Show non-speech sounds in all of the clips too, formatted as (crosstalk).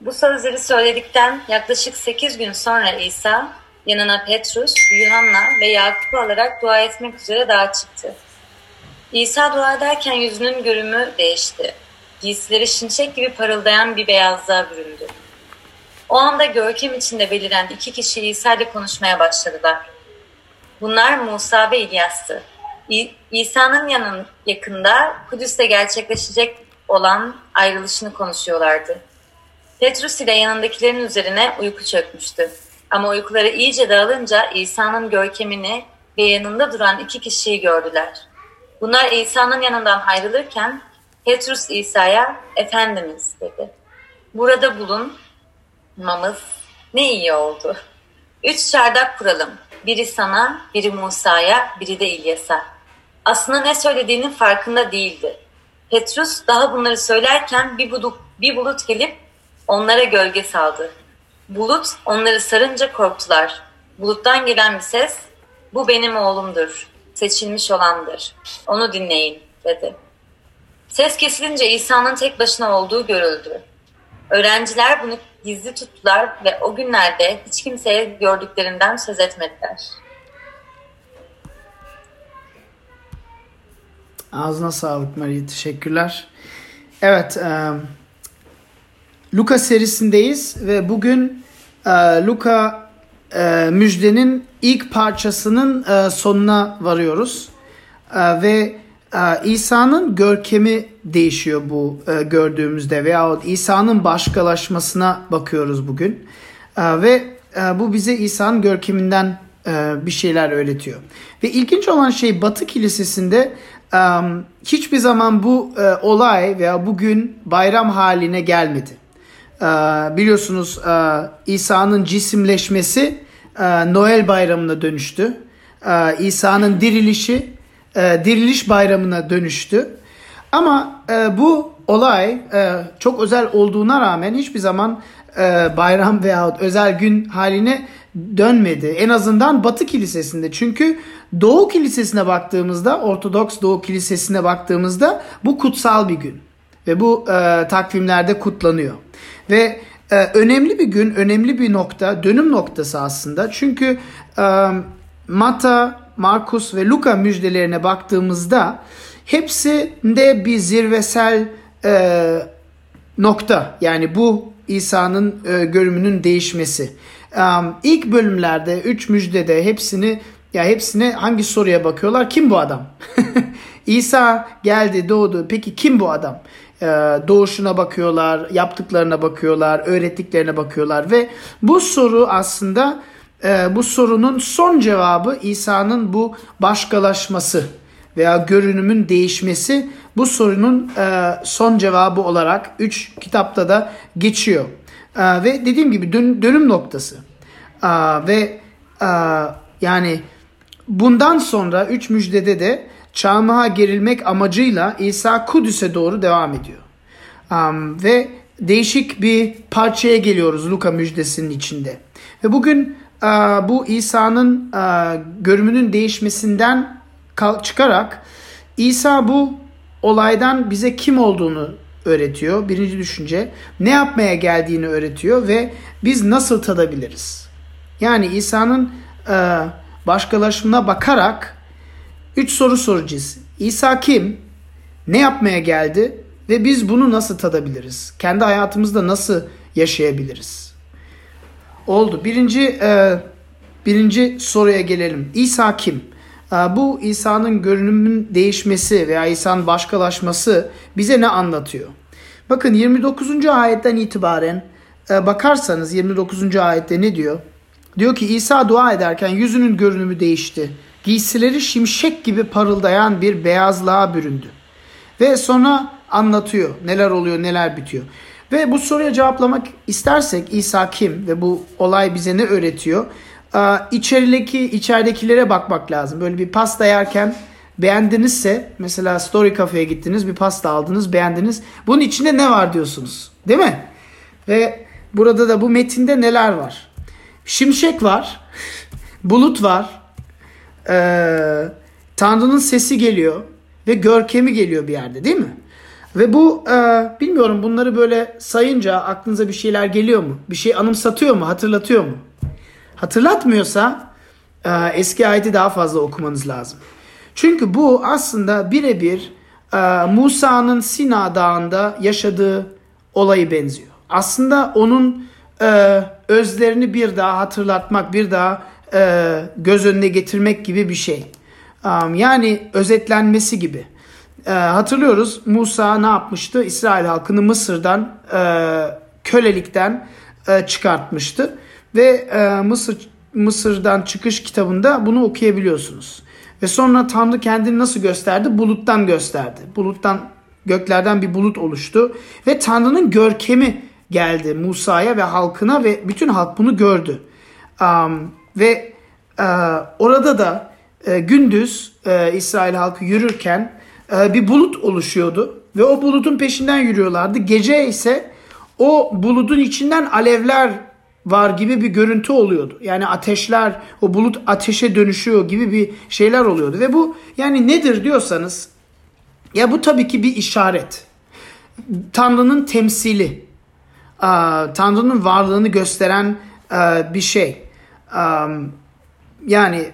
Bu sözleri söyledikten yaklaşık 8 gün sonra İsa yanına Petrus, Yuhanna ve Yakup'u alarak dua etmek üzere dağa çıktı. İsa dua ederken yüzünün görümü değişti. Giysileri şimşek gibi parıldayan bir beyazlığa büründü. O anda görkem içinde beliren iki kişi İsa ile konuşmaya başladılar. Bunlar Musa ve İlyas'tı. İsa'nın yanın yakında Kudüs'te gerçekleşecek olan ayrılışını konuşuyorlardı. Petrus ile yanındakilerin üzerine uyku çökmüştü. Ama uykuları iyice dağılınca İsa'nın görkemini ve yanında duran iki kişiyi gördüler. Bunlar İsa'nın yanından ayrılırken Petrus İsa'ya Efendimiz dedi. Burada bulunmamız ne iyi oldu. Üç çardak kuralım. Biri sana, biri Musa'ya, biri de İlyas'a. Aslında ne söylediğinin farkında değildi. Petrus daha bunları söylerken bir bulut, bir bulut gelip onlara gölge saldı. Bulut onları sarınca korktular. Buluttan gelen bir ses, bu benim oğlumdur, seçilmiş olandır. Onu dinleyin, dedi. Ses kesilince İsa'nın tek başına olduğu görüldü. Öğrenciler bunu gizli tuttular ve o günlerde hiç kimseye gördüklerinden söz etmediler. Ağzına sağlık Maria. Teşekkürler. Evet. E, Luka serisindeyiz ve bugün e, Luka e, müjdenin ilk parçasının e, sonuna varıyoruz. E, ve e, İsa'nın görkemi değişiyor bu e, gördüğümüzde veyahut İsa'nın başkalaşmasına bakıyoruz bugün. E, ve e, bu bize İsa'nın görkeminden e, bir şeyler öğretiyor. Ve ilginç olan şey Batı Kilisesi'nde um, hiçbir zaman bu e, olay veya bugün bayram haline gelmedi. E, biliyorsunuz e, İsa'nın cisimleşmesi e, Noel bayramına dönüştü. E, İsa'nın dirilişi diriliş bayramına dönüştü. Ama bu olay çok özel olduğuna rağmen hiçbir zaman bayram veyahut özel gün haline dönmedi. En azından Batı Kilisesi'nde. Çünkü Doğu Kilisesi'ne baktığımızda, Ortodoks Doğu Kilisesi'ne baktığımızda bu kutsal bir gün. Ve bu e, takvimlerde kutlanıyor. Ve e, önemli bir gün, önemli bir nokta, dönüm noktası aslında. Çünkü e, Mata, Markus ve Luka müjdelerine baktığımızda hepsinde bir zirvesel e, nokta. Yani bu İsa'nın e, görümünün değişmesi. Um, ilk bölümlerde üç müjdede hepsini ya hepsine hangi soruya bakıyorlar? Kim bu adam? (laughs) İsa geldi, doğdu. Peki kim bu adam? Ee, doğuşuna bakıyorlar, yaptıklarına bakıyorlar, öğrettiklerine bakıyorlar ve bu soru aslında e, bu sorunun son cevabı İsa'nın bu başkalaşması veya görünümün değişmesi bu sorunun e, son cevabı olarak 3 kitapta da geçiyor. E, ve dediğim gibi dön, dönüm noktası. E, ve e, yani bundan sonra 3 müjdede de çarmıha gerilmek amacıyla İsa Kudüs'e doğru devam ediyor. Um, ve değişik bir parçaya geliyoruz Luka müjdesinin içinde. Ve bugün uh, bu İsa'nın uh, görümünün değişmesinden çıkarak İsa bu olaydan bize kim olduğunu öğretiyor. Birinci düşünce ne yapmaya geldiğini öğretiyor ve biz nasıl tadabiliriz? Yani İsa'nın e, başkalaşımına bakarak üç soru soracağız. İsa kim? Ne yapmaya geldi? Ve biz bunu nasıl tadabiliriz? Kendi hayatımızda nasıl yaşayabiliriz? Oldu. Birinci e, birinci soruya gelelim. İsa kim? Ee, bu İsa'nın görünümün değişmesi veya İsa'nın başkalaşması bize ne anlatıyor? Bakın 29. ayetten itibaren e, bakarsanız 29. ayette ne diyor? Diyor ki İsa dua ederken yüzünün görünümü değişti. Giysileri şimşek gibi parıldayan bir beyazlığa büründü. Ve sonra anlatıyor neler oluyor neler bitiyor. Ve bu soruya cevaplamak istersek İsa kim ve bu olay bize ne öğretiyor? içerideki içeridekilere bakmak lazım. Böyle bir pasta yerken beğendinizse mesela Story Cafe'ye gittiniz bir pasta aldınız beğendiniz. Bunun içinde ne var diyorsunuz. Değil mi? Ve burada da bu metinde neler var? Şimşek var. (laughs) Bulut var. Ee, Tanrı'nın sesi geliyor. Ve görkemi geliyor bir yerde değil mi? Ve bu e, bilmiyorum bunları böyle sayınca aklınıza bir şeyler geliyor mu? Bir şey anımsatıyor mu? Hatırlatıyor mu? Hatırlatmıyorsa e, eski ayeti daha fazla okumanız lazım. Çünkü bu aslında birebir e, Musa'nın Sina Dağı'nda yaşadığı olayı benziyor. Aslında onun e, özlerini bir daha hatırlatmak, bir daha e, göz önüne getirmek gibi bir şey. Yani özetlenmesi gibi. E, hatırlıyoruz Musa ne yapmıştı? İsrail halkını Mısır'dan e, kölelikten çıkartmıştı ve Mısır Mısır'dan çıkış kitabında bunu okuyabiliyorsunuz. Ve sonra Tanrı kendini nasıl gösterdi? Buluttan gösterdi. Buluttan göklerden bir bulut oluştu ve Tanrı'nın görkemi geldi Musa'ya ve halkına ve bütün halk bunu gördü. Ve e, orada da e, gündüz e, İsrail halkı yürürken e, bir bulut oluşuyordu ve o bulutun peşinden yürüyorlardı. Gece ise o bulutun içinden alevler var gibi bir görüntü oluyordu. Yani ateşler, o bulut ateşe dönüşüyor gibi bir şeyler oluyordu. Ve bu yani nedir diyorsanız ya bu tabii ki bir işaret. Tanrı'nın temsili. Tanrı'nın varlığını gösteren bir şey. Yani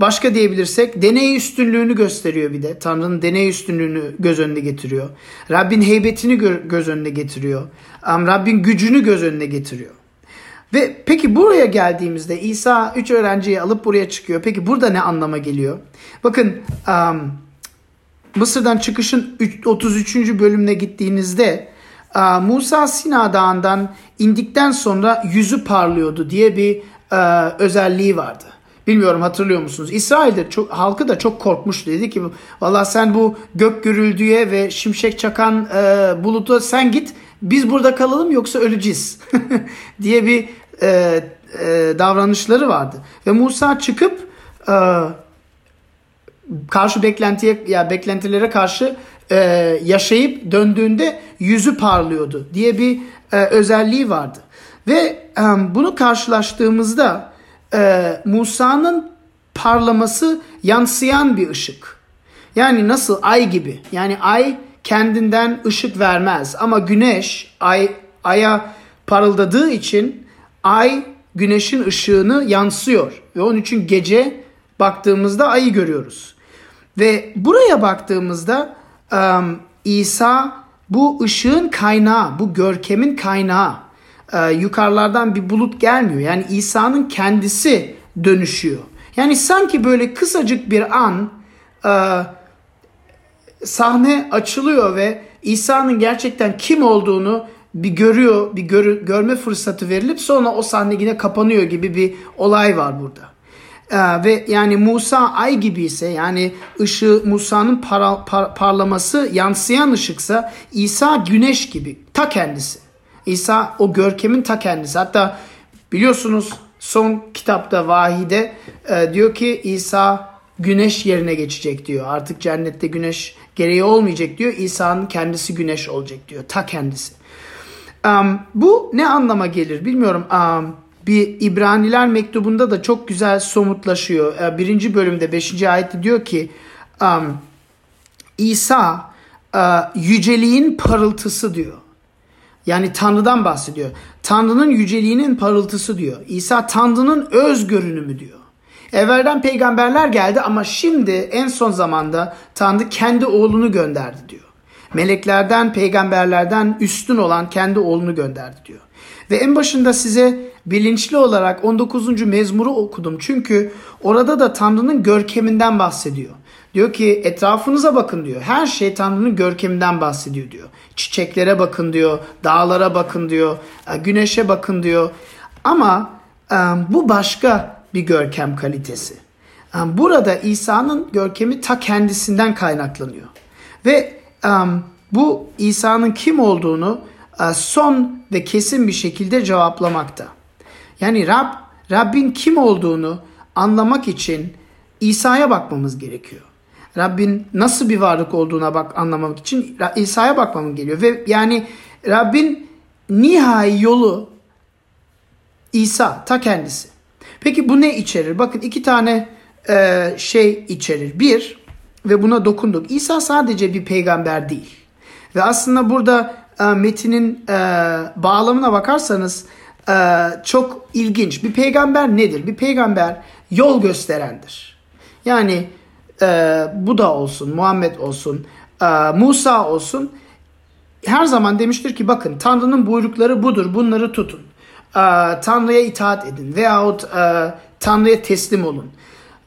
başka diyebilirsek deney üstünlüğünü gösteriyor bir de. Tanrı'nın deney üstünlüğünü göz önüne getiriyor. Rabbin heybetini göz önüne getiriyor. Rabbin gücünü göz önüne getiriyor. Ve peki buraya geldiğimizde İsa üç öğrenciyi alıp buraya çıkıyor. Peki burada ne anlama geliyor? Bakın um, Mısır'dan çıkışın 33. bölümüne gittiğinizde Musa Sina Dağı'ndan indikten sonra yüzü parlıyordu diye bir uh, özelliği vardı. Bilmiyorum hatırlıyor musunuz? İsrail'de çok, halkı da çok korkmuştu. Dedi ki valla sen bu gök gürüldüye ve şimşek çakan e, buluta sen git biz burada kalalım yoksa öleceğiz (laughs) diye bir e, e, davranışları vardı. Ve Musa çıkıp e, karşı beklentiye ya beklentilere karşı e, yaşayıp döndüğünde yüzü parlıyordu diye bir e, özelliği vardı. Ve e, bunu karşılaştığımızda e, Musa'nın parlaması yansıyan bir ışık. Yani nasıl ay gibi. Yani ay kendinden ışık vermez ama güneş ay aya parıldadığı için ay güneşin ışığını yansıyor ve onun için gece baktığımızda ayı görüyoruz. Ve buraya baktığımızda um, İsa bu ışığın kaynağı, bu görkemin kaynağı. Ee, yukarılardan bir bulut gelmiyor. Yani İsa'nın kendisi dönüşüyor. Yani sanki böyle kısacık bir an e, sahne açılıyor ve İsa'nın gerçekten kim olduğunu bir görüyor, bir gör, görme fırsatı verilip sonra o sahne yine kapanıyor gibi bir olay var burada. Ee, ve yani Musa ay gibi ise yani ışığı Musa'nın par, par, parlaması yansıyan ışıksa İsa güneş gibi ta kendisi. İsa o görkemin ta kendisi. Hatta biliyorsunuz son kitapta vahide e, diyor ki İsa güneş yerine geçecek diyor. Artık cennette güneş gereği olmayacak diyor. İsa'nın kendisi güneş olacak diyor. Ta kendisi. Um, bu ne anlama gelir bilmiyorum. Um, bir İbraniler mektubunda da çok güzel somutlaşıyor. Uh, birinci bölümde beşinci ayette diyor ki um, İsa uh, yüceliğin parıltısı diyor. Yani Tanrı'dan bahsediyor. Tanrı'nın yüceliğinin parıltısı diyor. İsa Tanrı'nın öz görünümü diyor. Evvelden peygamberler geldi ama şimdi en son zamanda Tanrı kendi oğlunu gönderdi diyor. Meleklerden, peygamberlerden üstün olan kendi oğlunu gönderdi diyor. Ve en başında size bilinçli olarak 19. mezmuru okudum. Çünkü orada da Tanrı'nın görkeminden bahsediyor. Diyor ki etrafınıza bakın diyor. Her şey Tanrı'nın görkeminden bahsediyor diyor. Çiçeklere bakın diyor. Dağlara bakın diyor. E, güneşe bakın diyor. Ama e, bu başka bir görkem kalitesi. E, burada İsa'nın görkemi ta kendisinden kaynaklanıyor. Ve bu İsa'nın kim olduğunu son ve kesin bir şekilde cevaplamakta. Yani Rab, Rabbin kim olduğunu anlamak için İsa'ya bakmamız gerekiyor. Rabbin nasıl bir varlık olduğuna bak anlamak için İsa'ya bakmamız geliyor ve yani Rabbin nihai yolu İsa ta kendisi. Peki bu ne içerir? Bakın iki tane e, şey içerir. Bir, ve buna dokunduk. İsa sadece bir peygamber değil. Ve aslında burada e, metinin e, bağlamına bakarsanız e, çok ilginç. Bir peygamber nedir? Bir peygamber yol gösterendir. Yani e, Buda olsun, Muhammed olsun, e, Musa olsun her zaman demiştir ki bakın Tanrı'nın buyrukları budur bunları tutun. E, Tanrı'ya itaat edin veyahut e, Tanrı'ya teslim olun.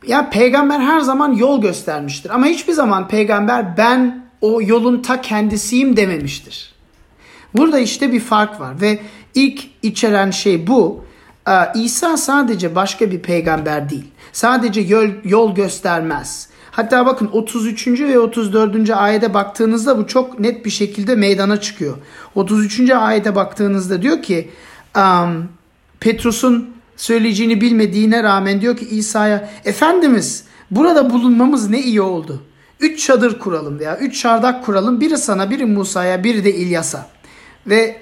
Ya peygamber her zaman yol göstermiştir ama hiçbir zaman peygamber ben o yolun ta kendisiyim dememiştir. Burada işte bir fark var ve ilk içeren şey bu. Ee, İsa sadece başka bir peygamber değil. Sadece yol, yol göstermez. Hatta bakın 33. ve 34. ayete baktığınızda bu çok net bir şekilde meydana çıkıyor. 33. ayete baktığınızda diyor ki um, Petrus'un söyleyeceğini bilmediğine rağmen diyor ki İsa'ya Efendimiz burada bulunmamız ne iyi oldu. Üç çadır kuralım veya üç çardak kuralım. Biri sana, biri Musa'ya, biri de İlyas'a. Ve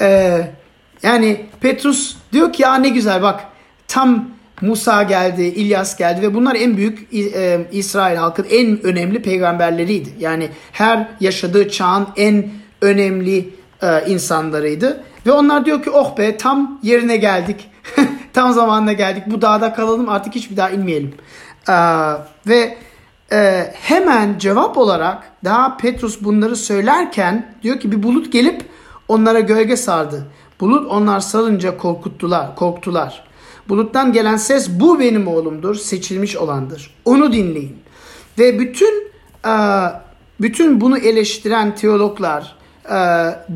e, yani Petrus diyor ki ya ne güzel bak tam Musa geldi, İlyas geldi ve bunlar en büyük e, İsrail halkın en önemli peygamberleriydi. Yani her yaşadığı çağın en önemli e, insanlarıydı. Ve onlar diyor ki oh be tam yerine geldik. (laughs) tam zamanına geldik. Bu dağda kalalım artık hiçbir daha inmeyelim. E, ve e, hemen cevap olarak daha Petrus bunları söylerken diyor ki bir bulut gelip onlara gölge sardı. Bulut onlar salınca korkuttular, korktular. Buluttan gelen ses bu benim oğlumdur, seçilmiş olandır. Onu dinleyin. Ve bütün e, bütün bunu eleştiren teologlar e,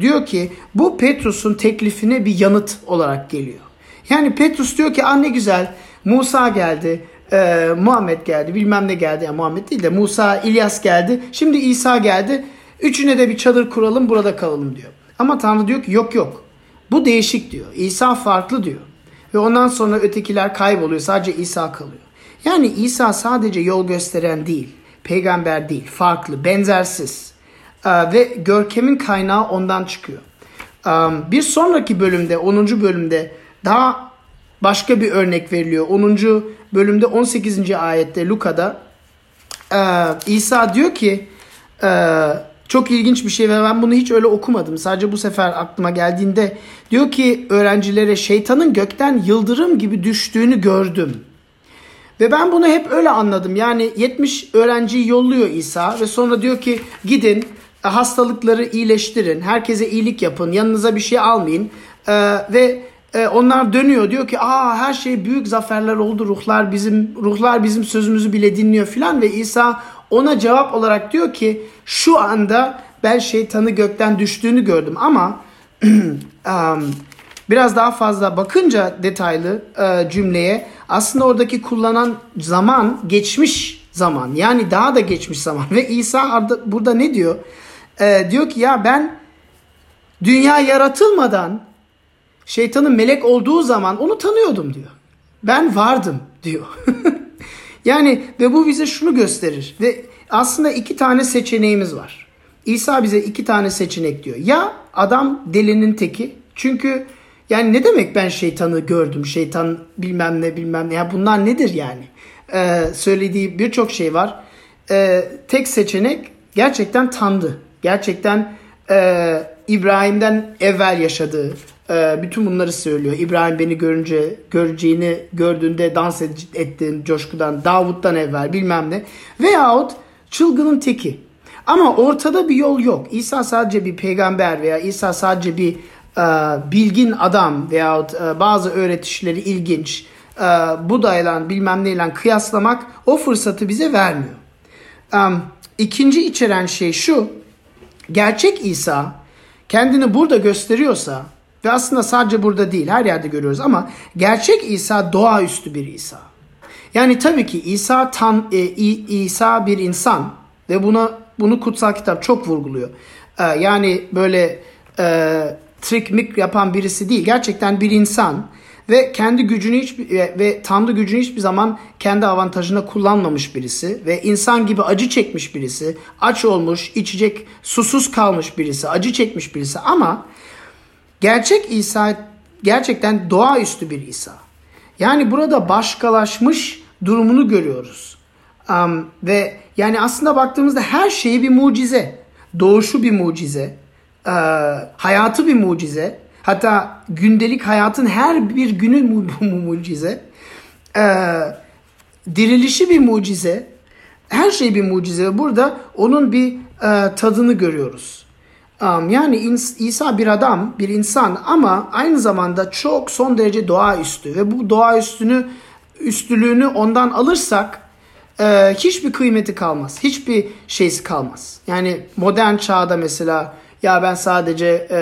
diyor ki bu Petrus'un teklifine bir yanıt olarak geliyor. Yani Petrus diyor ki anne güzel Musa geldi, e, Muhammed geldi, bilmem ne geldi. Yani Muhammed değil de Musa, İlyas geldi. Şimdi İsa geldi. Üçüne de bir çadır kuralım burada kalalım diyor. Ama Tanrı diyor ki yok yok. Bu değişik diyor. İsa farklı diyor. Ve ondan sonra ötekiler kayboluyor. Sadece İsa kalıyor. Yani İsa sadece yol gösteren değil. Peygamber değil. Farklı, benzersiz. Ee, ve görkemin kaynağı ondan çıkıyor. Ee, bir sonraki bölümde, 10. bölümde daha başka bir örnek veriliyor. 10. bölümde 18. ayette Luka'da e, İsa diyor ki çok ilginç bir şey ve ben bunu hiç öyle okumadım. Sadece bu sefer aklıma geldiğinde diyor ki öğrencilere şeytanın gökten yıldırım gibi düştüğünü gördüm. Ve ben bunu hep öyle anladım. Yani 70 öğrenciyi yolluyor İsa ve sonra diyor ki gidin hastalıkları iyileştirin, herkese iyilik yapın, yanınıza bir şey almayın ee, ve e, onlar dönüyor diyor ki aa her şey büyük zaferler oldu ruhlar bizim ruhlar bizim sözümüzü bile dinliyor filan ve İsa ona cevap olarak diyor ki şu anda ben şeytanı gökten düştüğünü gördüm ama (clears throat) biraz daha fazla bakınca detaylı cümleye aslında oradaki kullanan zaman geçmiş zaman yani daha da geçmiş zaman (laughs) ve İsa burada ne diyor? Diyor ki ya ben dünya yaratılmadan şeytanın melek olduğu zaman onu tanıyordum diyor. Ben vardım diyor. (laughs) yani ve bu bize şunu gösterir ve aslında iki tane seçeneğimiz var. İsa bize iki tane seçenek diyor. Ya adam delinin teki çünkü yani ne demek ben şeytanı gördüm şeytan bilmem ne bilmem ne ya bunlar nedir yani ee, söylediği birçok şey var. Ee, tek seçenek gerçekten tandı. Gerçekten e, İbrahim'den evvel yaşadığı bütün bunları söylüyor. İbrahim beni görünce göreceğini gördüğünde dans ettiğin coşkudan Davut'tan evvel bilmem ne. Veyahut çılgının teki. Ama ortada bir yol yok. İsa sadece bir peygamber veya İsa sadece bir e, bilgin adam veyahut e, bazı öğretişleri ilginç e, Buda'yla bilmem neyle kıyaslamak o fırsatı bize vermiyor. E, ikinci içeren şey şu. Gerçek İsa kendini burada gösteriyorsa ve aslında sadece burada değil her yerde görüyoruz ama gerçek İsa doğaüstü bir İsa. Yani tabii ki İsa tan e, İsa bir insan ve buna bunu kutsal kitap çok vurguluyor. E, yani böyle e, trik mik yapan birisi değil. Gerçekten bir insan ve kendi gücünü hiç ve, ve tanrı gücünü hiçbir zaman kendi avantajına kullanmamış birisi ve insan gibi acı çekmiş birisi, aç olmuş, içecek susuz kalmış birisi, acı çekmiş birisi ama Gerçek İsa gerçekten doğaüstü bir İsa. Yani burada başkalaşmış durumunu görüyoruz. Um, ve yani aslında baktığımızda her şeyi bir mucize. doğuşu bir mucize, e, hayatı bir mucize, hatta gündelik hayatın her bir günü mu, (laughs) mu, mucize, e, dirilişi bir mucize, her şey bir mucize burada onun bir e, tadını görüyoruz. Yani İsa bir adam, bir insan ama aynı zamanda çok son derece doğaüstü ve bu doğaüstünü üstülüğünü ondan alırsak e, hiçbir kıymeti kalmaz. Hiçbir şeysi kalmaz. Yani modern çağda mesela ya ben sadece e,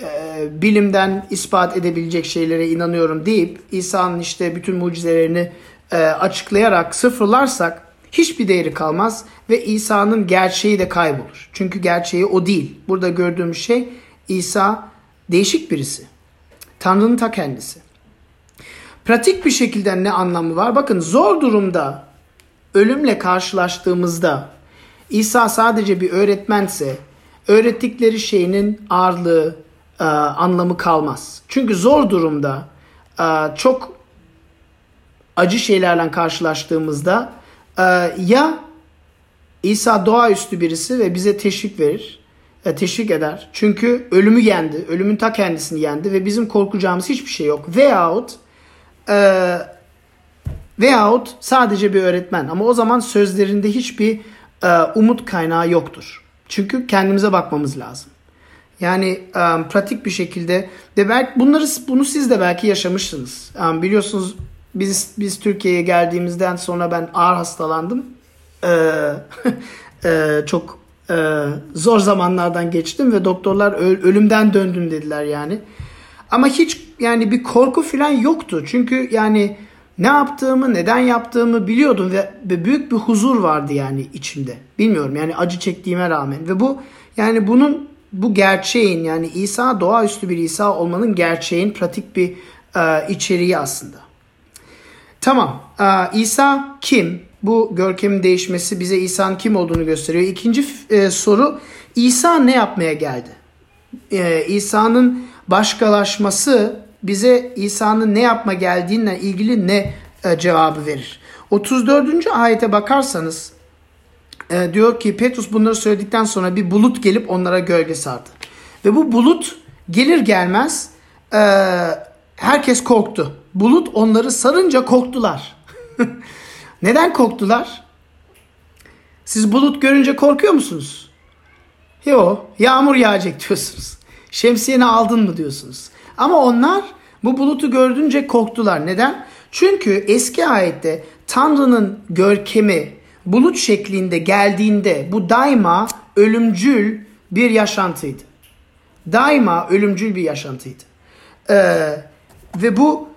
e, bilimden ispat edebilecek şeylere inanıyorum deyip İsa'nın işte bütün mucizelerini e, açıklayarak sıfırlarsak hiçbir değeri kalmaz ve İsa'nın gerçeği de kaybolur. Çünkü gerçeği o değil. Burada gördüğümüz şey İsa değişik birisi. Tanrı'nın ta kendisi. Pratik bir şekilde ne anlamı var? Bakın zor durumda ölümle karşılaştığımızda İsa sadece bir öğretmense öğrettikleri şeyinin ağırlığı, e, anlamı kalmaz. Çünkü zor durumda e, çok acı şeylerle karşılaştığımızda e, ya İsa doğaüstü birisi ve bize teşvik verir, e, teşvik eder. Çünkü ölümü yendi, ölümün ta kendisini yendi ve bizim korkacağımız hiçbir şey yok. Veyahut e, veyahut sadece bir öğretmen ama o zaman sözlerinde hiçbir e, umut kaynağı yoktur. Çünkü kendimize bakmamız lazım. Yani um, pratik bir şekilde de belki bunları bunu siz de belki yaşamışsınız. Um, biliyorsunuz biz biz Türkiye'ye geldiğimizden sonra ben ağır hastalandım. Ee, (laughs) e, çok e, zor zamanlardan geçtim ve doktorlar ölümden döndüm dediler yani. Ama hiç yani bir korku falan yoktu. Çünkü yani ne yaptığımı, neden yaptığımı biliyordum ve, büyük bir huzur vardı yani içimde. Bilmiyorum yani acı çektiğime rağmen ve bu yani bunun bu gerçeğin yani İsa doğaüstü bir İsa olmanın gerçeğin pratik bir e, içeriği aslında. Tamam. E, İsa kim? Bu görkemin değişmesi bize İsa'nın kim olduğunu gösteriyor. İkinci e, soru İsa ne yapmaya geldi? E, İsa'nın başkalaşması bize İsa'nın ne yapma geldiğine ilgili ne e, cevabı verir? 34. ayete bakarsanız e, diyor ki Petrus bunları söyledikten sonra bir bulut gelip onlara gölge sardı. Ve bu bulut gelir gelmez e, herkes korktu. Bulut onları sarınca korktular. (laughs) Neden korktular? Siz bulut görünce korkuyor musunuz? Yok. Yağmur yağacak (laughs) diyorsunuz. Şemsiyeni aldın mı diyorsunuz. Ama onlar bu bulutu gördünce korktular. Neden? Çünkü eski ayette Tanrı'nın görkemi bulut şeklinde geldiğinde bu daima ölümcül bir yaşantıydı. Daima ölümcül bir yaşantıydı. Ee, ve bu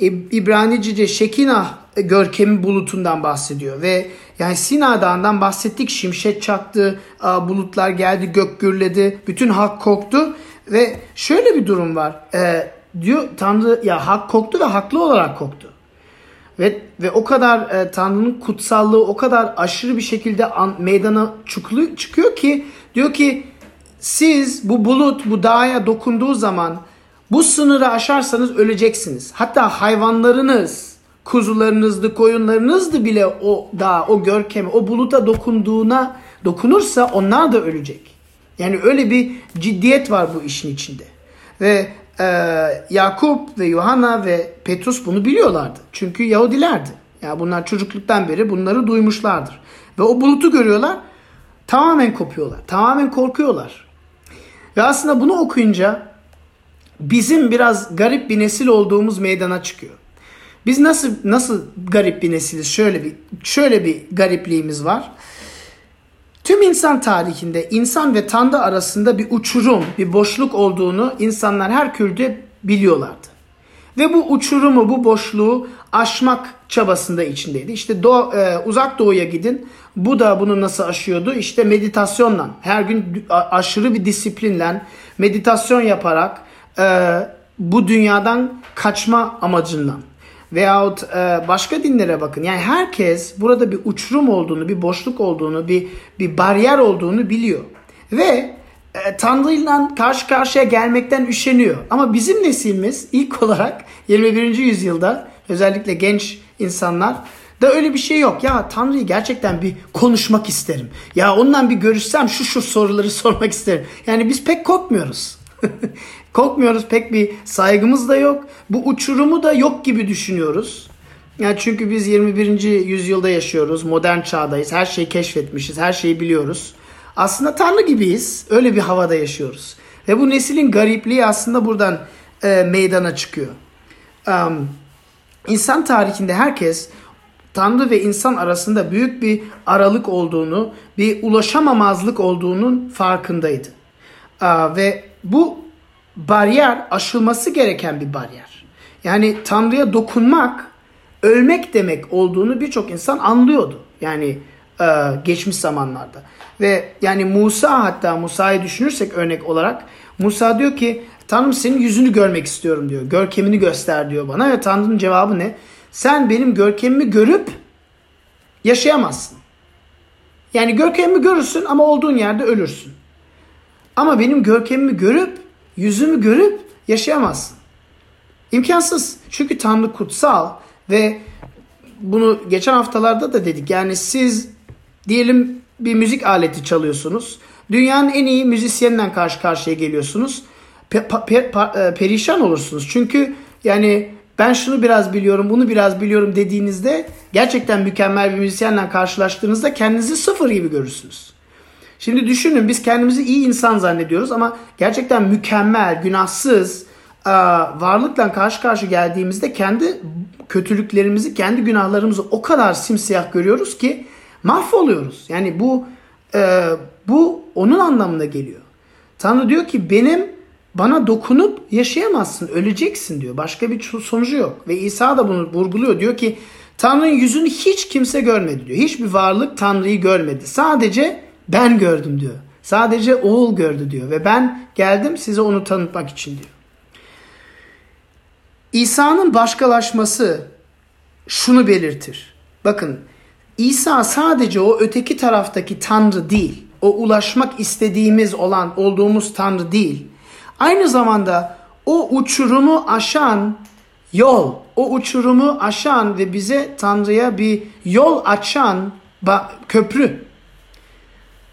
İbranice'de Şekinah görkemi bulutundan bahsediyor ve yani Sina Dağı'ndan bahsettik. Şimşek çaktı, bulutlar geldi, gök gürledi, bütün halk korktu ve şöyle bir durum var. E, diyor Tanrı ya hak korktu ve haklı olarak korktu. Ve ve o kadar e, Tanrı'nın kutsallığı o kadar aşırı bir şekilde an, meydana çıkıyor, çıkıyor ki diyor ki siz bu bulut bu dağa dokunduğu zaman bu sınırı aşarsanız öleceksiniz. Hatta hayvanlarınız, kuzularınızdı, koyunlarınızdı bile o dağ, o görkemi, o buluta dokunduğuna dokunursa onlar da ölecek. Yani öyle bir ciddiyet var bu işin içinde. Ve e, Yakup ve Yohana ve Petrus bunu biliyorlardı. Çünkü Yahudilerdi. Yani bunlar çocukluktan beri bunları duymuşlardır. Ve o bulutu görüyorlar. Tamamen kopuyorlar. Tamamen korkuyorlar. Ve aslında bunu okuyunca bizim biraz garip bir nesil olduğumuz meydana çıkıyor. Biz nasıl nasıl garip bir nesiliz? Şöyle bir şöyle bir garipliğimiz var. Tüm insan tarihinde insan ve Tanrı arasında bir uçurum, bir boşluk olduğunu insanlar her külde biliyorlardı. Ve bu uçurumu, bu boşluğu aşmak çabasında içindeydi. İşte doğu, e, uzak doğuya gidin. Bu da bunu nasıl aşıyordu? İşte meditasyonla, her gün aşırı bir disiplinle, meditasyon yaparak e, bu dünyadan kaçma amacından veyahut e, başka dinlere bakın. Yani herkes burada bir uçurum olduğunu, bir boşluk olduğunu, bir bir bariyer olduğunu biliyor. Ve e, Tanrı'yla karşı karşıya gelmekten üşeniyor. Ama bizim neslimiz ilk (laughs) olarak 21. yüzyılda özellikle genç insanlar da öyle bir şey yok. Ya Tanrı'yı gerçekten bir konuşmak isterim. Ya ondan bir görüşsem şu şu soruları (laughs) sormak isterim. Yani biz pek korkmuyoruz. (laughs) korkmuyoruz pek bir saygımız da yok. Bu uçurumu da yok gibi düşünüyoruz. Yani çünkü biz 21. yüzyılda yaşıyoruz. Modern çağdayız. Her şeyi keşfetmişiz. Her şeyi biliyoruz. Aslında Tanrı gibiyiz. Öyle bir havada yaşıyoruz. Ve bu neslin garipliği aslında buradan e, meydana çıkıyor. Um, insan tarihinde herkes Tanrı ve insan arasında büyük bir aralık olduğunu, bir ulaşamamazlık olduğunun farkındaydı. Uh, ve bu bariyer aşılması gereken bir bariyer. Yani Tanrı'ya dokunmak ölmek demek olduğunu birçok insan anlıyordu. Yani e, geçmiş zamanlarda. Ve yani Musa hatta Musa'yı düşünürsek örnek olarak Musa diyor ki Tanrım senin yüzünü görmek istiyorum diyor. Görkemini göster diyor bana ve Tanrı'nın cevabı ne? Sen benim görkemimi görüp yaşayamazsın. Yani görkemimi görürsün ama olduğun yerde ölürsün. Ama benim görkemimi görüp, yüzümü görüp yaşayamazsın. İmkansız. Çünkü Tanrı kutsal ve bunu geçen haftalarda da dedik. Yani siz diyelim bir müzik aleti çalıyorsunuz. Dünyanın en iyi müzisyeninden karşı karşıya geliyorsunuz. Pe, pe, pe, perişan olursunuz. Çünkü yani ben şunu biraz biliyorum, bunu biraz biliyorum dediğinizde gerçekten mükemmel bir müzisyenle karşılaştığınızda kendinizi sıfır gibi görürsünüz. Şimdi düşünün biz kendimizi iyi insan zannediyoruz ama gerçekten mükemmel, günahsız, varlıkla karşı karşı geldiğimizde kendi kötülüklerimizi, kendi günahlarımızı o kadar simsiyah görüyoruz ki mahvoluyoruz. Yani bu e, bu onun anlamına geliyor. Tanrı diyor ki benim bana dokunup yaşayamazsın, öleceksin diyor. Başka bir sonucu yok. Ve İsa da bunu vurguluyor. Diyor ki Tanrı'nın yüzünü hiç kimse görmedi diyor. Hiçbir varlık Tanrı'yı görmedi. Sadece ben gördüm diyor. Sadece oğul gördü diyor. Ve ben geldim size onu tanıtmak için diyor. İsa'nın başkalaşması şunu belirtir. Bakın İsa sadece o öteki taraftaki Tanrı değil. O ulaşmak istediğimiz olan olduğumuz Tanrı değil. Aynı zamanda o uçurumu aşan yol, o uçurumu aşan ve bize Tanrı'ya bir yol açan köprü.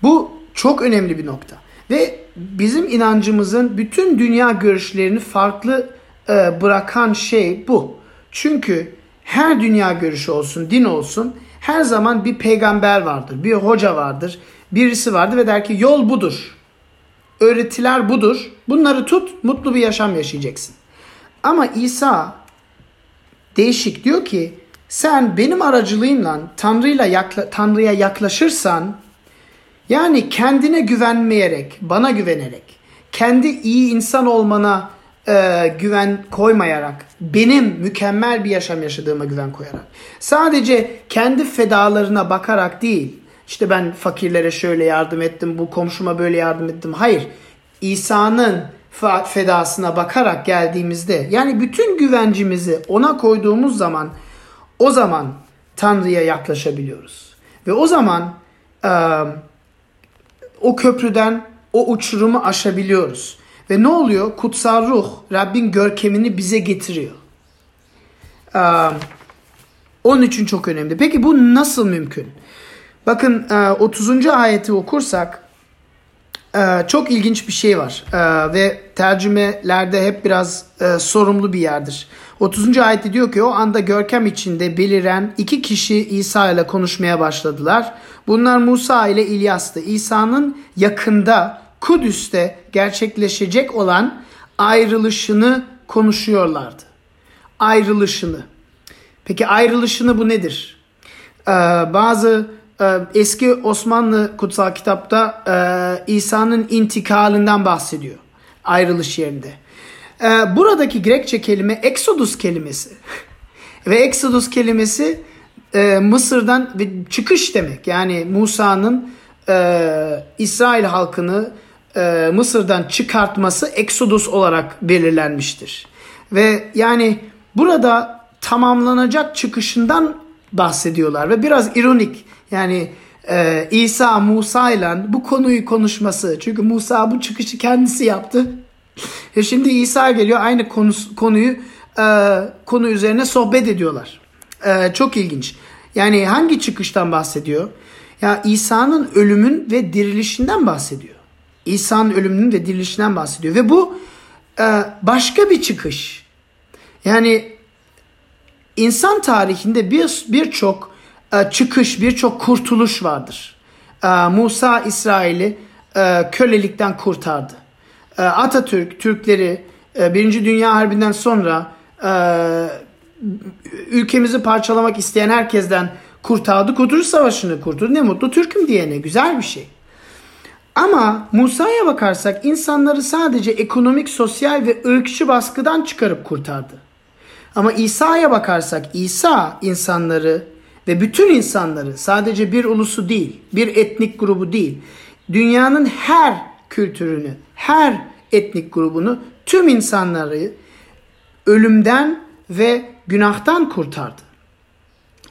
Bu çok önemli bir nokta. Ve bizim inancımızın bütün dünya görüşlerini farklı e, bırakan şey bu. Çünkü her dünya görüşü olsun, din olsun her zaman bir peygamber vardır, bir hoca vardır, birisi vardır ve der ki yol budur. Öğretiler budur. Bunları tut, mutlu bir yaşam yaşayacaksın. Ama İsa değişik diyor ki sen benim aracılığımla Tanrı'yla yakla, Tanrı'ya yaklaşırsan yani kendine güvenmeyerek, bana güvenerek, kendi iyi insan olmana e, güven koymayarak, benim mükemmel bir yaşam yaşadığıma güven koyarak, sadece kendi fedalarına bakarak değil, işte ben fakirlere şöyle yardım ettim, bu komşuma böyle yardım ettim. Hayır, İsa'nın fedasına bakarak geldiğimizde, yani bütün güvencimizi ona koyduğumuz zaman, o zaman Tanrı'ya yaklaşabiliyoruz. Ve o zaman e, o köprüden, o uçurumu aşabiliyoruz. Ve ne oluyor? Kutsal ruh Rabbin görkemini bize getiriyor. Ee, onun için çok önemli. Peki bu nasıl mümkün? Bakın 30. E, ayeti okursak e, çok ilginç bir şey var. E, ve tercümelerde hep biraz sorumlu bir yerdir. 30. ayette diyor ki o anda görkem içinde beliren iki kişi İsa ile konuşmaya başladılar. Bunlar Musa ile İlyas'tı. İsa'nın yakında Kudüs'te gerçekleşecek olan ayrılışını konuşuyorlardı. Ayrılışını. Peki ayrılışını bu nedir? Ee, bazı e, eski Osmanlı kutsal kitapta e, İsa'nın intikalinden bahsediyor. Ayrılış yerinde. E, buradaki Grekçe kelime Exodus kelimesi. (laughs) Ve Exodus kelimesi e, Mısır'dan çıkış demek. Yani Musa'nın İsrail halkını Mısır'dan çıkartması Exodus olarak belirlenmiştir. Ve yani burada tamamlanacak çıkışından bahsediyorlar ve biraz ironik yani e, İsa Musa ile bu konuyu konuşması çünkü Musa bu çıkışı kendisi yaptı. E şimdi İsa geliyor aynı konu, konuyu e, konu üzerine sohbet ediyorlar. E, çok ilginç. Yani hangi çıkıştan bahsediyor? Ya İsa'nın ölümün ve dirilişinden bahsediyor. İsa'nın ölümünün ve dirilişinden bahsediyor. Ve bu e, başka bir çıkış. Yani insan tarihinde bir birçok çıkış, birçok kurtuluş vardır. E, Musa İsrail'i e, kölelikten kurtardı. E, Atatürk Türkleri e, Birinci Dünya Harbi'nden sonra e, ülkemizi parçalamak isteyen herkesten kurtardı. Kurtuluş Savaşı'nı kurtuldu. Ne mutlu Türk'üm diyene. Güzel bir şey. Ama Musa'ya bakarsak insanları sadece ekonomik, sosyal ve ırkçı baskıdan çıkarıp kurtardı. Ama İsa'ya bakarsak İsa insanları ve bütün insanları sadece bir ulusu değil, bir etnik grubu değil, dünyanın her kültürünü, her etnik grubunu, tüm insanları ölümden ve günahtan kurtardı.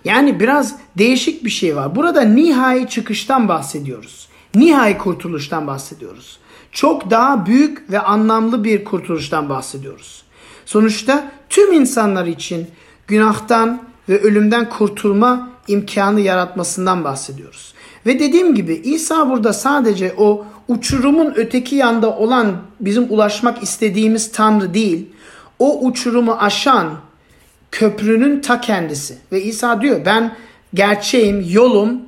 Yani biraz değişik bir şey var. Burada nihai çıkıştan bahsediyoruz. Nihai kurtuluştan bahsediyoruz. Çok daha büyük ve anlamlı bir kurtuluştan bahsediyoruz. Sonuçta tüm insanlar için günahtan ve ölümden kurtulma imkanı yaratmasından bahsediyoruz. Ve dediğim gibi İsa burada sadece o uçurumun öteki yanda olan bizim ulaşmak istediğimiz Tanrı değil, o uçurumu aşan köprünün ta kendisi. Ve İsa diyor ben gerçeğim, yolum,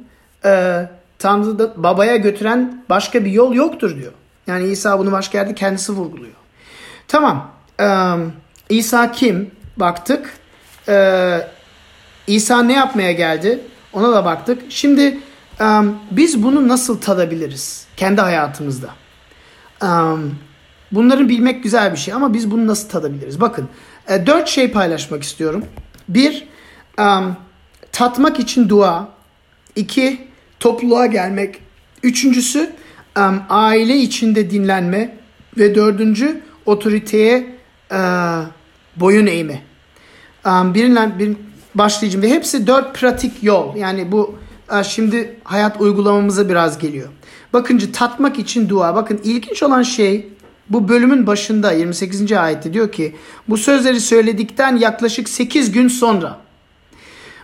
e, Tanrı'da babaya götüren başka bir yol yoktur diyor. Yani İsa bunu başka yerde kendisi vurguluyor. Tamam. E, İsa kim? Baktık. E, İsa ne yapmaya geldi? Ona da baktık. Şimdi um, biz bunu nasıl tadabiliriz kendi hayatımızda? Um, bunları bilmek güzel bir şey ama biz bunu nasıl tadabiliriz? Bakın e, dört şey paylaşmak istiyorum. Bir, um, tatmak için dua. İki, topluluğa gelmek. Üçüncüsü, um, aile içinde dinlenme. Ve dördüncü, otoriteye uh, boyun eğme. Um, birinden, bir, başlayacağım ve hepsi dört pratik yol. Yani bu e, şimdi hayat uygulamamıza biraz geliyor. Bakıncı tatmak için dua. Bakın ilginç olan şey bu bölümün başında 28. ayette diyor ki bu sözleri söyledikten yaklaşık 8 gün sonra.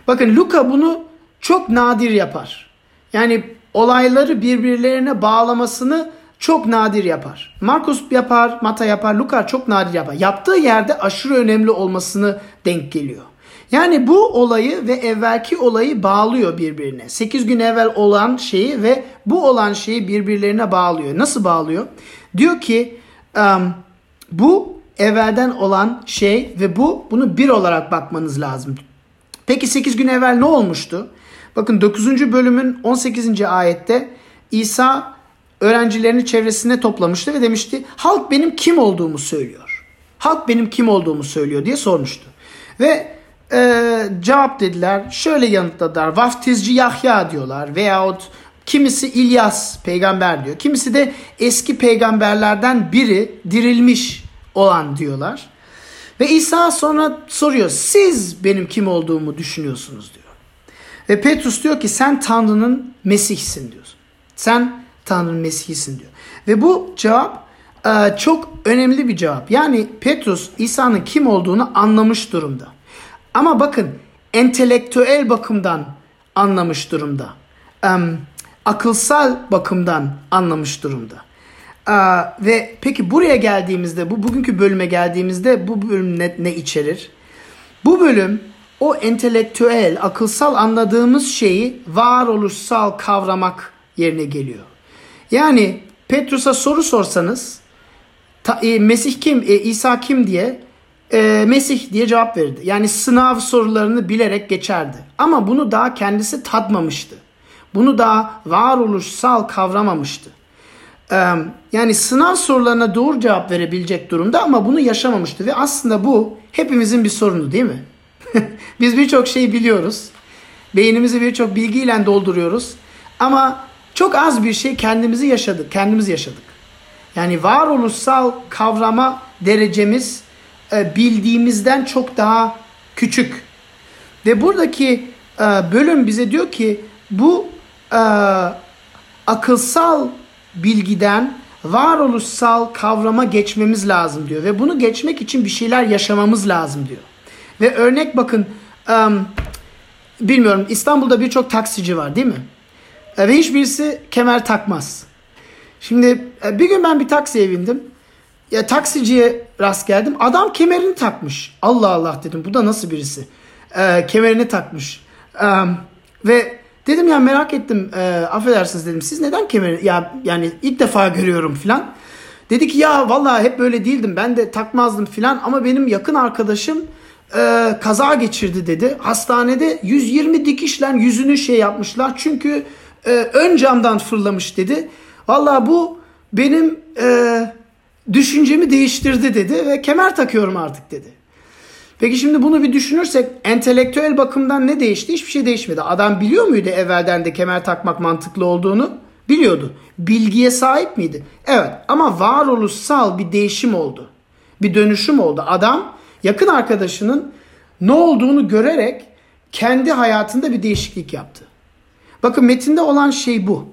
Bakın Luka bunu çok nadir yapar. Yani olayları birbirlerine bağlamasını çok nadir yapar. Markus yapar, Mata yapar, Luka çok nadir yapar. Yaptığı yerde aşırı önemli olmasını denk geliyor. Yani bu olayı ve evvelki olayı bağlıyor birbirine. 8 gün evvel olan şeyi ve bu olan şeyi birbirlerine bağlıyor. Nasıl bağlıyor? Diyor ki bu evvelden olan şey ve bu bunu bir olarak bakmanız lazım. Peki 8 gün evvel ne olmuştu? Bakın 9. bölümün 18. ayette İsa öğrencilerini çevresine toplamıştı ve demişti halk benim kim olduğumu söylüyor. Halk benim kim olduğumu söylüyor diye sormuştu. Ve e, cevap dediler. Şöyle yanıtladılar. Vaftizci Yahya diyorlar. Veyahut kimisi İlyas peygamber diyor. Kimisi de eski peygamberlerden biri dirilmiş olan diyorlar. Ve İsa sonra soruyor. Siz benim kim olduğumu düşünüyorsunuz diyor. Ve Petrus diyor ki sen Tanrı'nın Mesih'sin diyor. Sen Tanrı'nın Mesih'sin diyor. Ve bu cevap e, çok önemli bir cevap. Yani Petrus İsa'nın kim olduğunu anlamış durumda. Ama bakın entelektüel bakımdan anlamış durumda. Um, akılsal bakımdan anlamış durumda. Uh, ve peki buraya geldiğimizde, bu bugünkü bölüme geldiğimizde bu bölüm ne, ne içerir? Bu bölüm o entelektüel, akılsal anladığımız şeyi varoluşsal kavramak yerine geliyor. Yani Petrus'a soru sorsanız ta, e, Mesih kim, e, İsa kim diye e, Mesih diye cevap verirdi. Yani sınav sorularını bilerek geçerdi. Ama bunu daha kendisi tatmamıştı. Bunu daha varoluşsal kavramamıştı. E, yani sınav sorularına doğru cevap verebilecek durumda ama bunu yaşamamıştı. Ve aslında bu hepimizin bir sorunu değil mi? (laughs) Biz birçok şeyi biliyoruz. Beynimizi birçok bilgiyle dolduruyoruz. Ama çok az bir şey kendimizi yaşadık. Kendimiz yaşadık. Yani varoluşsal kavrama derecemiz bildiğimizden çok daha küçük. Ve buradaki e, bölüm bize diyor ki bu e, akılsal bilgiden varoluşsal kavrama geçmemiz lazım diyor. Ve bunu geçmek için bir şeyler yaşamamız lazım diyor. Ve örnek bakın bilmiyorum İstanbul'da birçok taksici var değil mi? E, ve hiçbirisi kemer takmaz. Şimdi e, bir gün ben bir taksiye bindim. Ya taksiciye rast geldim. Adam kemerini takmış. Allah Allah dedim. Bu da nasıl birisi? E, kemerini takmış. E, ve dedim ya merak ettim. E, affedersiniz dedim. Siz neden kemeri ya yani ilk defa görüyorum filan. Dedi ki ya vallahi hep böyle değildim. Ben de takmazdım filan ama benim yakın arkadaşım e, kaza geçirdi dedi. Hastanede 120 dikişle yüzünü şey yapmışlar. Çünkü e, ön camdan fırlamış dedi. Vallahi bu benim e, düşüncemi değiştirdi dedi ve kemer takıyorum artık dedi. Peki şimdi bunu bir düşünürsek entelektüel bakımdan ne değişti? Hiçbir şey değişmedi. Adam biliyor muydu evvelden de kemer takmak mantıklı olduğunu? Biliyordu. Bilgiye sahip miydi? Evet ama varoluşsal bir değişim oldu. Bir dönüşüm oldu. Adam yakın arkadaşının ne olduğunu görerek kendi hayatında bir değişiklik yaptı. Bakın metinde olan şey bu.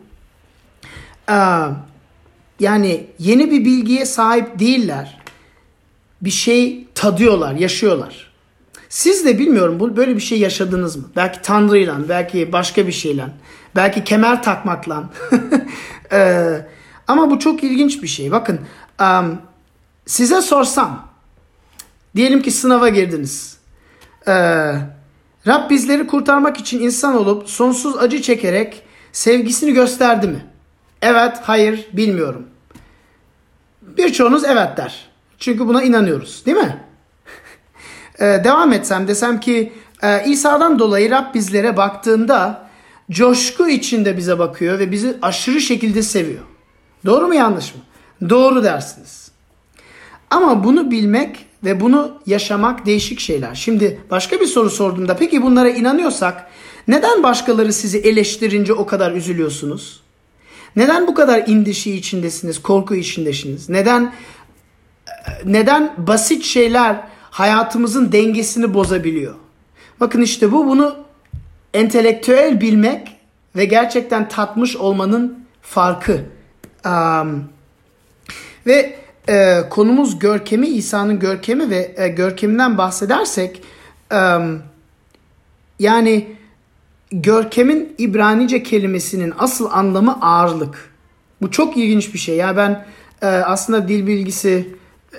Yani yeni bir bilgiye sahip değiller. Bir şey tadıyorlar, yaşıyorlar. Siz de bilmiyorum bu böyle bir şey yaşadınız mı? Belki Tanrı'yla, belki başka bir şeyle, belki kemer takmakla. (laughs) ee, ama bu çok ilginç bir şey. Bakın um, size sorsam, diyelim ki sınava girdiniz. Ee, Rab bizleri kurtarmak için insan olup sonsuz acı çekerek sevgisini gösterdi mi? Evet, hayır, bilmiyorum. Birçoğunuz evet der. Çünkü buna inanıyoruz değil mi? (laughs) ee, devam etsem desem ki e, İsa'dan dolayı Rab bizlere baktığında coşku içinde bize bakıyor ve bizi aşırı şekilde seviyor. Doğru mu yanlış mı? Doğru dersiniz. Ama bunu bilmek ve bunu yaşamak değişik şeyler. Şimdi başka bir soru sorduğumda peki bunlara inanıyorsak neden başkaları sizi eleştirince o kadar üzülüyorsunuz? Neden bu kadar indişi içindesiniz, korku içindesiniz? Neden neden basit şeyler hayatımızın dengesini bozabiliyor? Bakın işte bu bunu entelektüel bilmek ve gerçekten tatmış olmanın farkı. Um, ve e, konumuz görkemi, İsa'nın görkemi ve e, görkeminden bahsedersek um, yani görkemin İbranice kelimesinin asıl anlamı ağırlık. Bu çok ilginç bir şey. Ya ben e, aslında dil bilgisi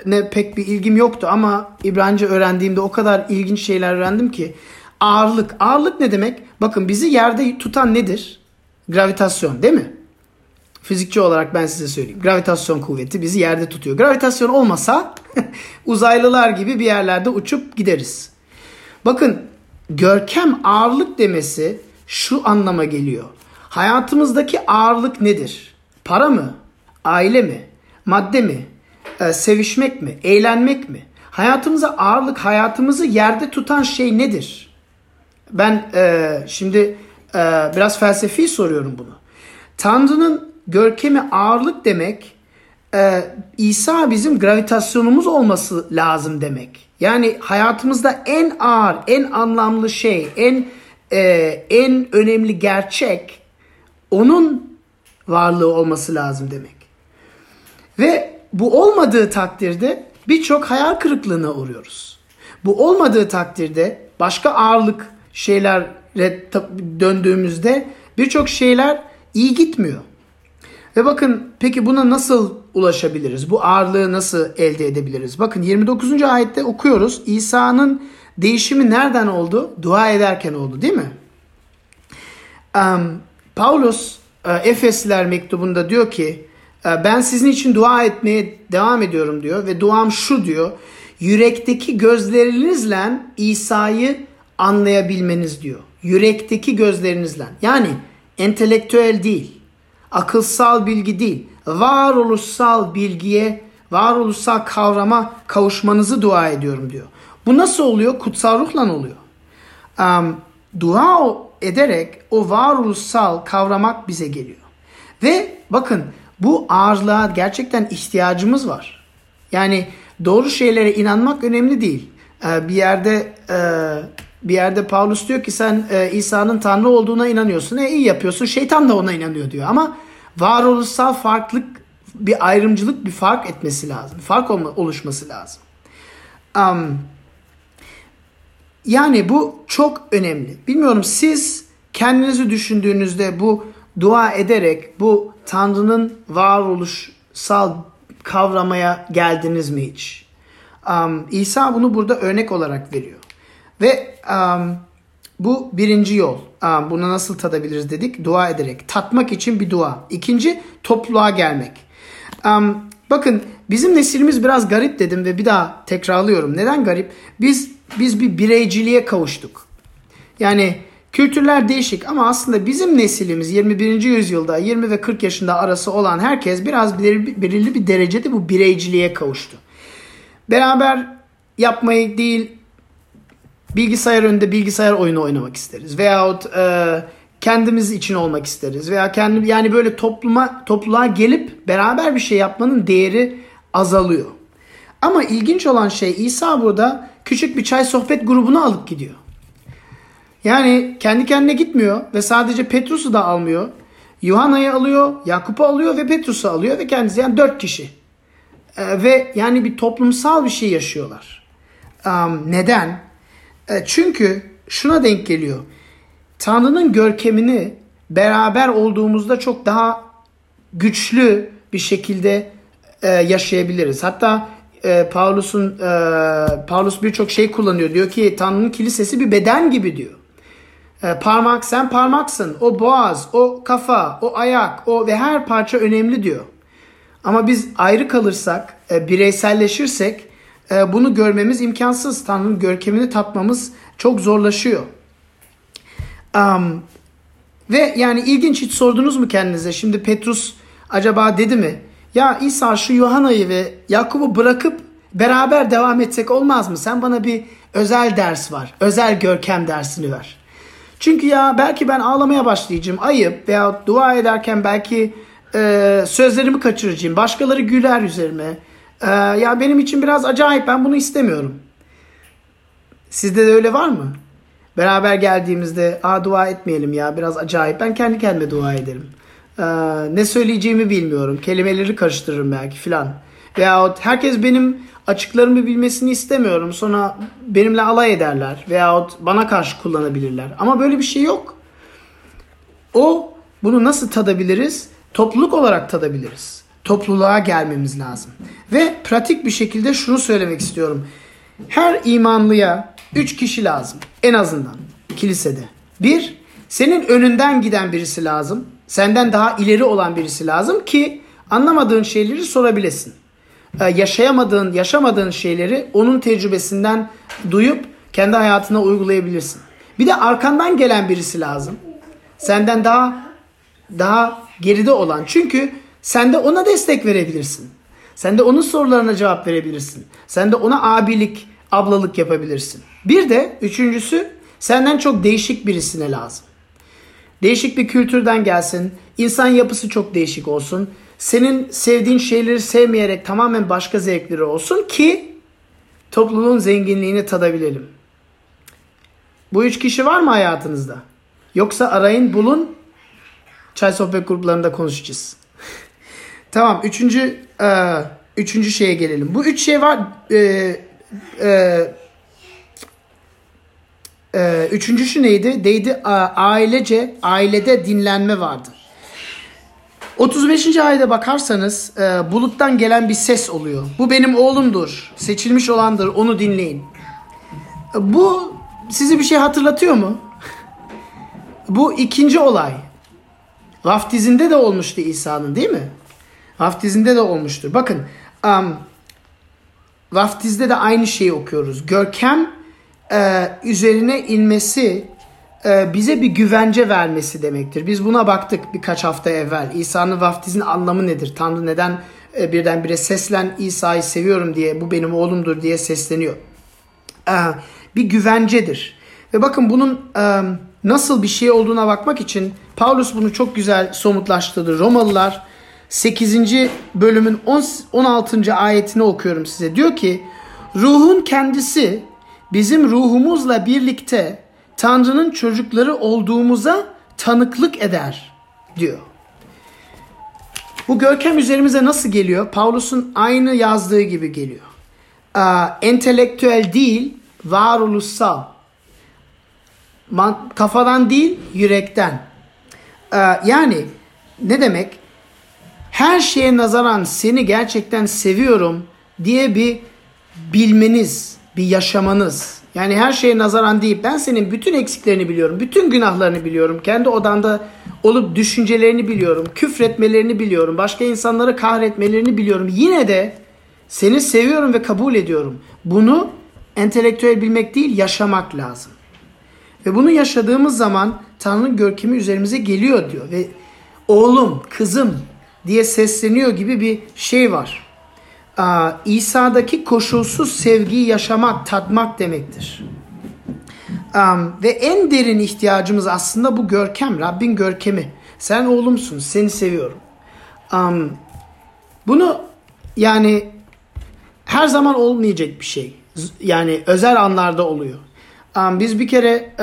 ne pek bir ilgim yoktu ama İbranice öğrendiğimde o kadar ilginç şeyler öğrendim ki ağırlık. Ağırlık ne demek? Bakın bizi yerde tutan nedir? Gravitasyon değil mi? Fizikçi olarak ben size söyleyeyim. Gravitasyon kuvveti bizi yerde tutuyor. Gravitasyon olmasa (laughs) uzaylılar gibi bir yerlerde uçup gideriz. Bakın görkem ağırlık demesi şu anlama geliyor. Hayatımızdaki ağırlık nedir? Para mı? Aile mi? Madde mi? Ee, sevişmek mi? Eğlenmek mi? Hayatımıza ağırlık, hayatımızı yerde tutan şey nedir? Ben e, şimdi e, biraz felsefi soruyorum bunu. Tanrı'nın görkemi ağırlık demek e, İsa bizim gravitasyonumuz olması lazım demek. Yani hayatımızda en ağır, en anlamlı şey, en e, en önemli gerçek onun varlığı olması lazım demek. Ve bu olmadığı takdirde birçok hayal kırıklığına uğruyoruz. Bu olmadığı takdirde başka ağırlık şeylere döndüğümüzde birçok şeyler iyi gitmiyor. Ve bakın peki buna nasıl ulaşabiliriz? Bu ağırlığı nasıl elde edebiliriz? Bakın 29. ayette okuyoruz. İsa'nın değişimi nereden oldu? Dua ederken oldu değil mi? Um, Paulus uh, Efesliler mektubunda diyor ki uh, ben sizin için dua etmeye devam ediyorum diyor ve duam şu diyor. Yürekteki gözlerinizle İsa'yı anlayabilmeniz diyor. Yürekteki gözlerinizle. Yani entelektüel değil akılsal bilgi değil, varoluşsal bilgiye, varoluşsal kavrama kavuşmanızı dua ediyorum diyor. Bu nasıl oluyor? Kutsal ruhla oluyor. Um, dua ederek o varoluşsal kavramak bize geliyor. Ve bakın bu ağırlığa gerçekten ihtiyacımız var. Yani doğru şeylere inanmak önemli değil. Ee, bir yerde e, bir yerde Paulus diyor ki sen e, İsa'nın Tanrı olduğuna inanıyorsun. E iyi yapıyorsun. Şeytan da ona inanıyor diyor. Ama varoluşsal farklılık bir ayrımcılık bir fark etmesi lazım. Fark olma, oluşması lazım. Um, yani bu çok önemli. Bilmiyorum siz kendinizi düşündüğünüzde bu dua ederek bu Tanrı'nın varoluşsal kavramaya geldiniz mi hiç? Um, İsa bunu burada örnek olarak veriyor. Ve um, bu birinci yol. Um, bunu nasıl tadabiliriz dedik? Dua ederek. Tatmak için bir dua. İkinci topluluğa gelmek. Um, bakın bizim neslimiz biraz garip dedim ve bir daha tekrarlıyorum. Neden garip? Biz biz bir bireyciliğe kavuştuk. Yani kültürler değişik ama aslında bizim neslimiz 21. yüzyılda 20 ve 40 yaşında arası olan herkes biraz belirli bir derecede bu bireyciliğe kavuştu. Beraber yapmayı değil bilgisayar önünde bilgisayar oyunu oynamak isteriz. Veyahut e, kendimiz için olmak isteriz. Veya kendi yani böyle topluma topluluğa gelip beraber bir şey yapmanın değeri azalıyor. Ama ilginç olan şey İsa burada küçük bir çay sohbet grubunu alıp gidiyor. Yani kendi kendine gitmiyor ve sadece Petrus'u da almıyor. Yuhanna'yı alıyor, Yakup'u alıyor ve Petrus'u alıyor ve kendisi yani dört kişi. Ee, ve yani bir toplumsal bir şey yaşıyorlar. Um, neden? E, çünkü şuna denk geliyor. Tanrı'nın görkemini beraber olduğumuzda çok daha güçlü bir şekilde e, yaşayabiliriz. Hatta e, Paulus'un Paulus birçok şey kullanıyor. Diyor ki Tanrı'nın kilisesi bir beden gibi diyor. Parmak sen parmaksın. O boğaz, o kafa, o ayak, o ve her parça önemli diyor. Ama biz ayrı kalırsak, bireyselleşirsek bunu görmemiz imkansız. Tanrı'nın görkemini tatmamız çok zorlaşıyor. Um, ve yani ilginç hiç sordunuz mu kendinize? Şimdi Petrus acaba dedi mi? Ya İsa şu Yuhanna'yı ve Yakup'u bırakıp beraber devam etsek olmaz mı? Sen bana bir özel ders var. Özel görkem dersini ver. Çünkü ya belki ben ağlamaya başlayacağım. Ayıp veya dua ederken belki e, sözlerimi kaçıracağım. Başkaları güler üzerime. E, ya benim için biraz acayip. Ben bunu istemiyorum. Sizde de öyle var mı? Beraber geldiğimizde a dua etmeyelim ya biraz acayip. Ben kendi kendime dua ederim. Ee, ne söyleyeceğimi bilmiyorum. Kelimeleri karıştırırım belki filan. Veyahut herkes benim açıklarımı bilmesini istemiyorum. Sonra benimle alay ederler. Veyahut bana karşı kullanabilirler. Ama böyle bir şey yok. O bunu nasıl tadabiliriz? Topluluk olarak tadabiliriz. Topluluğa gelmemiz lazım. Ve pratik bir şekilde şunu söylemek istiyorum. Her imanlıya üç kişi lazım. En azından kilisede. Bir, senin önünden giden birisi lazım. Senden daha ileri olan birisi lazım ki anlamadığın şeyleri sorabilesin. Ee, yaşayamadığın, yaşamadığın şeyleri onun tecrübesinden duyup kendi hayatına uygulayabilirsin. Bir de arkandan gelen birisi lazım. Senden daha daha geride olan. Çünkü sen de ona destek verebilirsin. Sen de onun sorularına cevap verebilirsin. Sen de ona abilik, ablalık yapabilirsin. Bir de üçüncüsü senden çok değişik birisine lazım. Değişik bir kültürden gelsin. insan yapısı çok değişik olsun. Senin sevdiğin şeyleri sevmeyerek tamamen başka zevkleri olsun ki topluluğun zenginliğini tadabilelim. Bu üç kişi var mı hayatınızda? Yoksa arayın bulun. Çay sohbet gruplarında konuşacağız. Tamam üçüncü e, üçüncü şeye gelelim. Bu üç şey var. E, e, e, üçüncüsü neydi? Deydi ailece, ailede dinlenme vardı. 35. ayda bakarsanız e, buluttan gelen bir ses oluyor. Bu benim oğlumdur, seçilmiş olandır, onu dinleyin. E, bu sizi bir şey hatırlatıyor mu? Bu ikinci olay. Vaftizinde de olmuştu İsa'nın değil mi? Vaftizinde de olmuştur. Bakın um, vaftizde de aynı şeyi okuyoruz. Görkem e, üzerine inmesi e, bize bir güvence vermesi demektir. Biz buna baktık birkaç hafta evvel. İsa'nın vaftizin anlamı nedir? Tanrı neden e, birdenbire seslen İsa'yı seviyorum diye bu benim oğlumdur diye sesleniyor. E, bir güvencedir. Ve bakın bunun e, nasıl bir şey olduğuna bakmak için Paulus bunu çok güzel somutlaştırdı. Romalılar 8. bölümün 16. ayetini okuyorum size. Diyor ki ruhun kendisi bizim ruhumuzla birlikte Tanrı'nın çocukları olduğumuza tanıklık eder diyor. Bu görkem üzerimize nasıl geliyor? Paulus'un aynı yazdığı gibi geliyor. Aa, entelektüel değil, varoluşsal. kafadan değil yürekten. Ee, yani ne demek? Her şeye nazaran seni gerçekten seviyorum diye bir bilmeniz, bir yaşamanız. Yani her şeye nazaran deyip ben senin bütün eksiklerini biliyorum, bütün günahlarını biliyorum. Kendi odanda olup düşüncelerini biliyorum, küfretmelerini biliyorum, başka insanları kahretmelerini biliyorum. Yine de seni seviyorum ve kabul ediyorum. Bunu entelektüel bilmek değil, yaşamak lazım. Ve bunu yaşadığımız zaman Tanrı'nın görkemi üzerimize geliyor diyor. Ve oğlum, kızım diye sesleniyor gibi bir şey var. İsa'daki koşulsuz sevgiyi yaşamak, tatmak demektir. ve en derin ihtiyacımız aslında bu görkem, Rabbin görkemi. Sen oğlumsun, seni seviyorum. bunu yani her zaman olmayacak bir şey. Yani özel anlarda oluyor. biz bir kere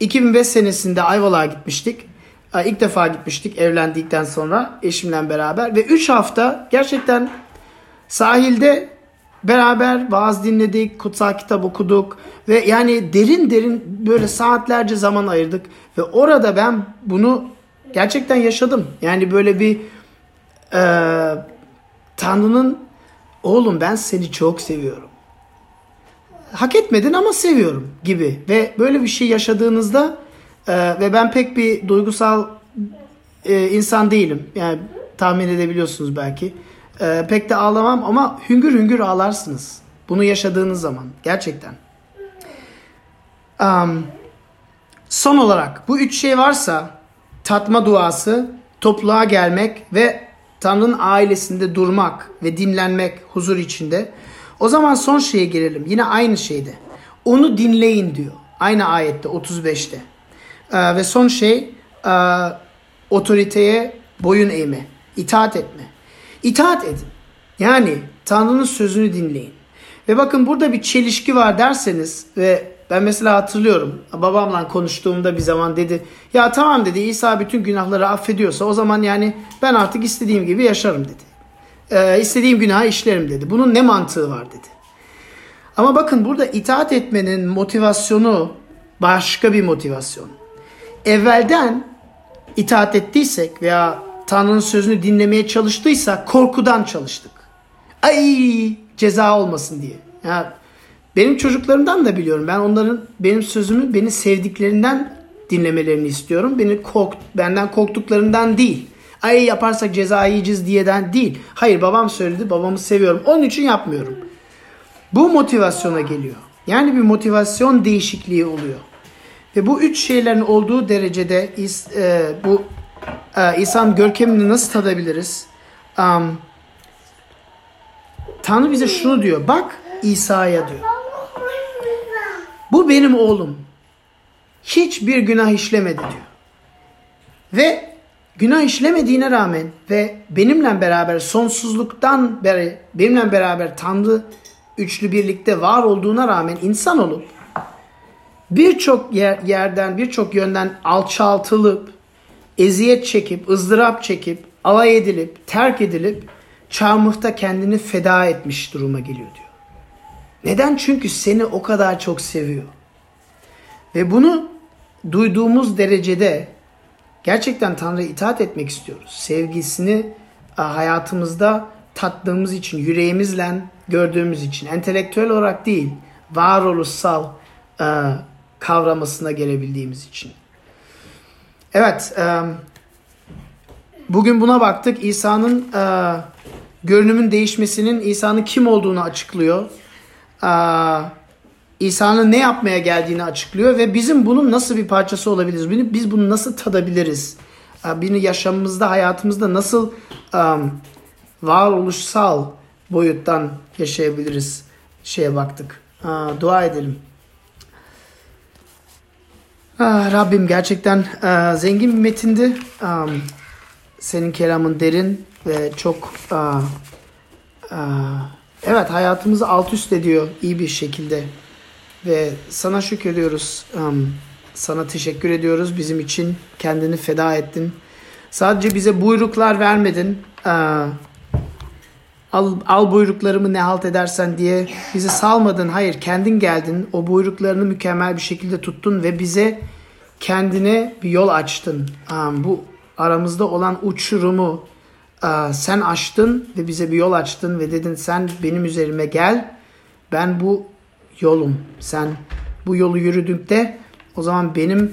2005 senesinde Ayvalık'a gitmiştik. İlk defa gitmiştik evlendikten sonra eşimle beraber ve 3 hafta gerçekten sahilde beraber vaaz dinledik, kutsal kitap okuduk ve yani derin derin böyle saatlerce zaman ayırdık ve orada ben bunu gerçekten yaşadım. Yani böyle bir e, Tanrı'nın oğlum ben seni çok seviyorum. Hak etmedin ama seviyorum gibi ve böyle bir şey yaşadığınızda ee, ve ben pek bir duygusal e, insan değilim. Yani tahmin edebiliyorsunuz belki. Ee, pek de ağlamam ama hüngür hüngür ağlarsınız. Bunu yaşadığınız zaman. Gerçekten. Um, son olarak bu üç şey varsa tatma duası, topluluğa gelmek ve Tanrı'nın ailesinde durmak ve dinlenmek huzur içinde. O zaman son şeye gelelim. Yine aynı şeyde. Onu dinleyin diyor. Aynı ayette 35'te. Ee, ve son şey e, otoriteye boyun eğme, itaat etme. İtaat edin. Yani Tanrı'nın sözünü dinleyin. Ve bakın burada bir çelişki var derseniz ve ben mesela hatırlıyorum babamla konuştuğumda bir zaman dedi ya tamam dedi İsa bütün günahları affediyorsa o zaman yani ben artık istediğim gibi yaşarım dedi. Ee, istediğim günahı işlerim dedi. Bunun ne mantığı var dedi. Ama bakın burada itaat etmenin motivasyonu başka bir motivasyon evvelden itaat ettiysek veya Tanrı'nın sözünü dinlemeye çalıştıysak korkudan çalıştık. Ay ceza olmasın diye. Ya benim çocuklarımdan da biliyorum. Ben onların benim sözümü beni sevdiklerinden dinlemelerini istiyorum. Beni kork benden korktuklarından değil. Ay yaparsak ceza yiyeceğiz diyeden değil. Hayır babam söyledi babamı seviyorum. Onun için yapmıyorum. Bu motivasyona geliyor. Yani bir motivasyon değişikliği oluyor. Ve bu üç şeylerin olduğu derecede e, bu e, İsa'nın görkemini nasıl tadabiliriz? Um, Tanrı bize şunu diyor. Bak İsa'ya diyor. Bu benim oğlum. Hiçbir günah işlemedi diyor. Ve günah işlemediğine rağmen ve benimle beraber sonsuzluktan beri benimle beraber Tanrı üçlü birlikte var olduğuna rağmen insan olup birçok yer, yerden, birçok yönden alçaltılıp, eziyet çekip, ızdırap çekip, alay edilip, terk edilip çarmıhta kendini feda etmiş duruma geliyor diyor. Neden? Çünkü seni o kadar çok seviyor. Ve bunu duyduğumuz derecede gerçekten Tanrı'ya itaat etmek istiyoruz. Sevgisini hayatımızda tattığımız için, yüreğimizle gördüğümüz için, entelektüel olarak değil, varoluşsal kavramasına gelebildiğimiz için. Evet, e, bugün buna baktık. İsa'nın e, görünümün değişmesinin İsa'nın kim olduğunu açıklıyor. E, İsa'nın ne yapmaya geldiğini açıklıyor ve bizim bunun nasıl bir parçası olabiliriz? Biz bunu nasıl tadabiliriz? Bunu yaşamımızda, hayatımızda nasıl varoluşsal boyuttan yaşayabiliriz? Şeye baktık. Uh, dua edelim. Ah, Rabbim gerçekten uh, zengin bir metindi. Um, senin kelamın derin ve çok uh, uh, evet hayatımızı alt üst ediyor iyi bir şekilde. Ve sana şükrediyoruz. Um, sana teşekkür ediyoruz. Bizim için kendini feda ettin. Sadece bize buyruklar vermedin. Uh, al, al buyruklarımı ne halt edersen diye bizi salmadın. Hayır kendin geldin. O buyruklarını mükemmel bir şekilde tuttun ve bize kendine bir yol açtın. Bu aramızda olan uçurumu sen açtın ve bize bir yol açtın ve dedin sen benim üzerime gel. Ben bu yolum. Sen bu yolu yürüdükte o zaman benim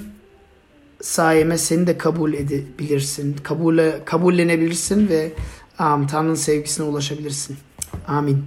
sayeme seni de kabul edebilirsin. Kabule, kabullenebilirsin ve Tanrı'nın sevgisine ulaşabilirsin. Amin.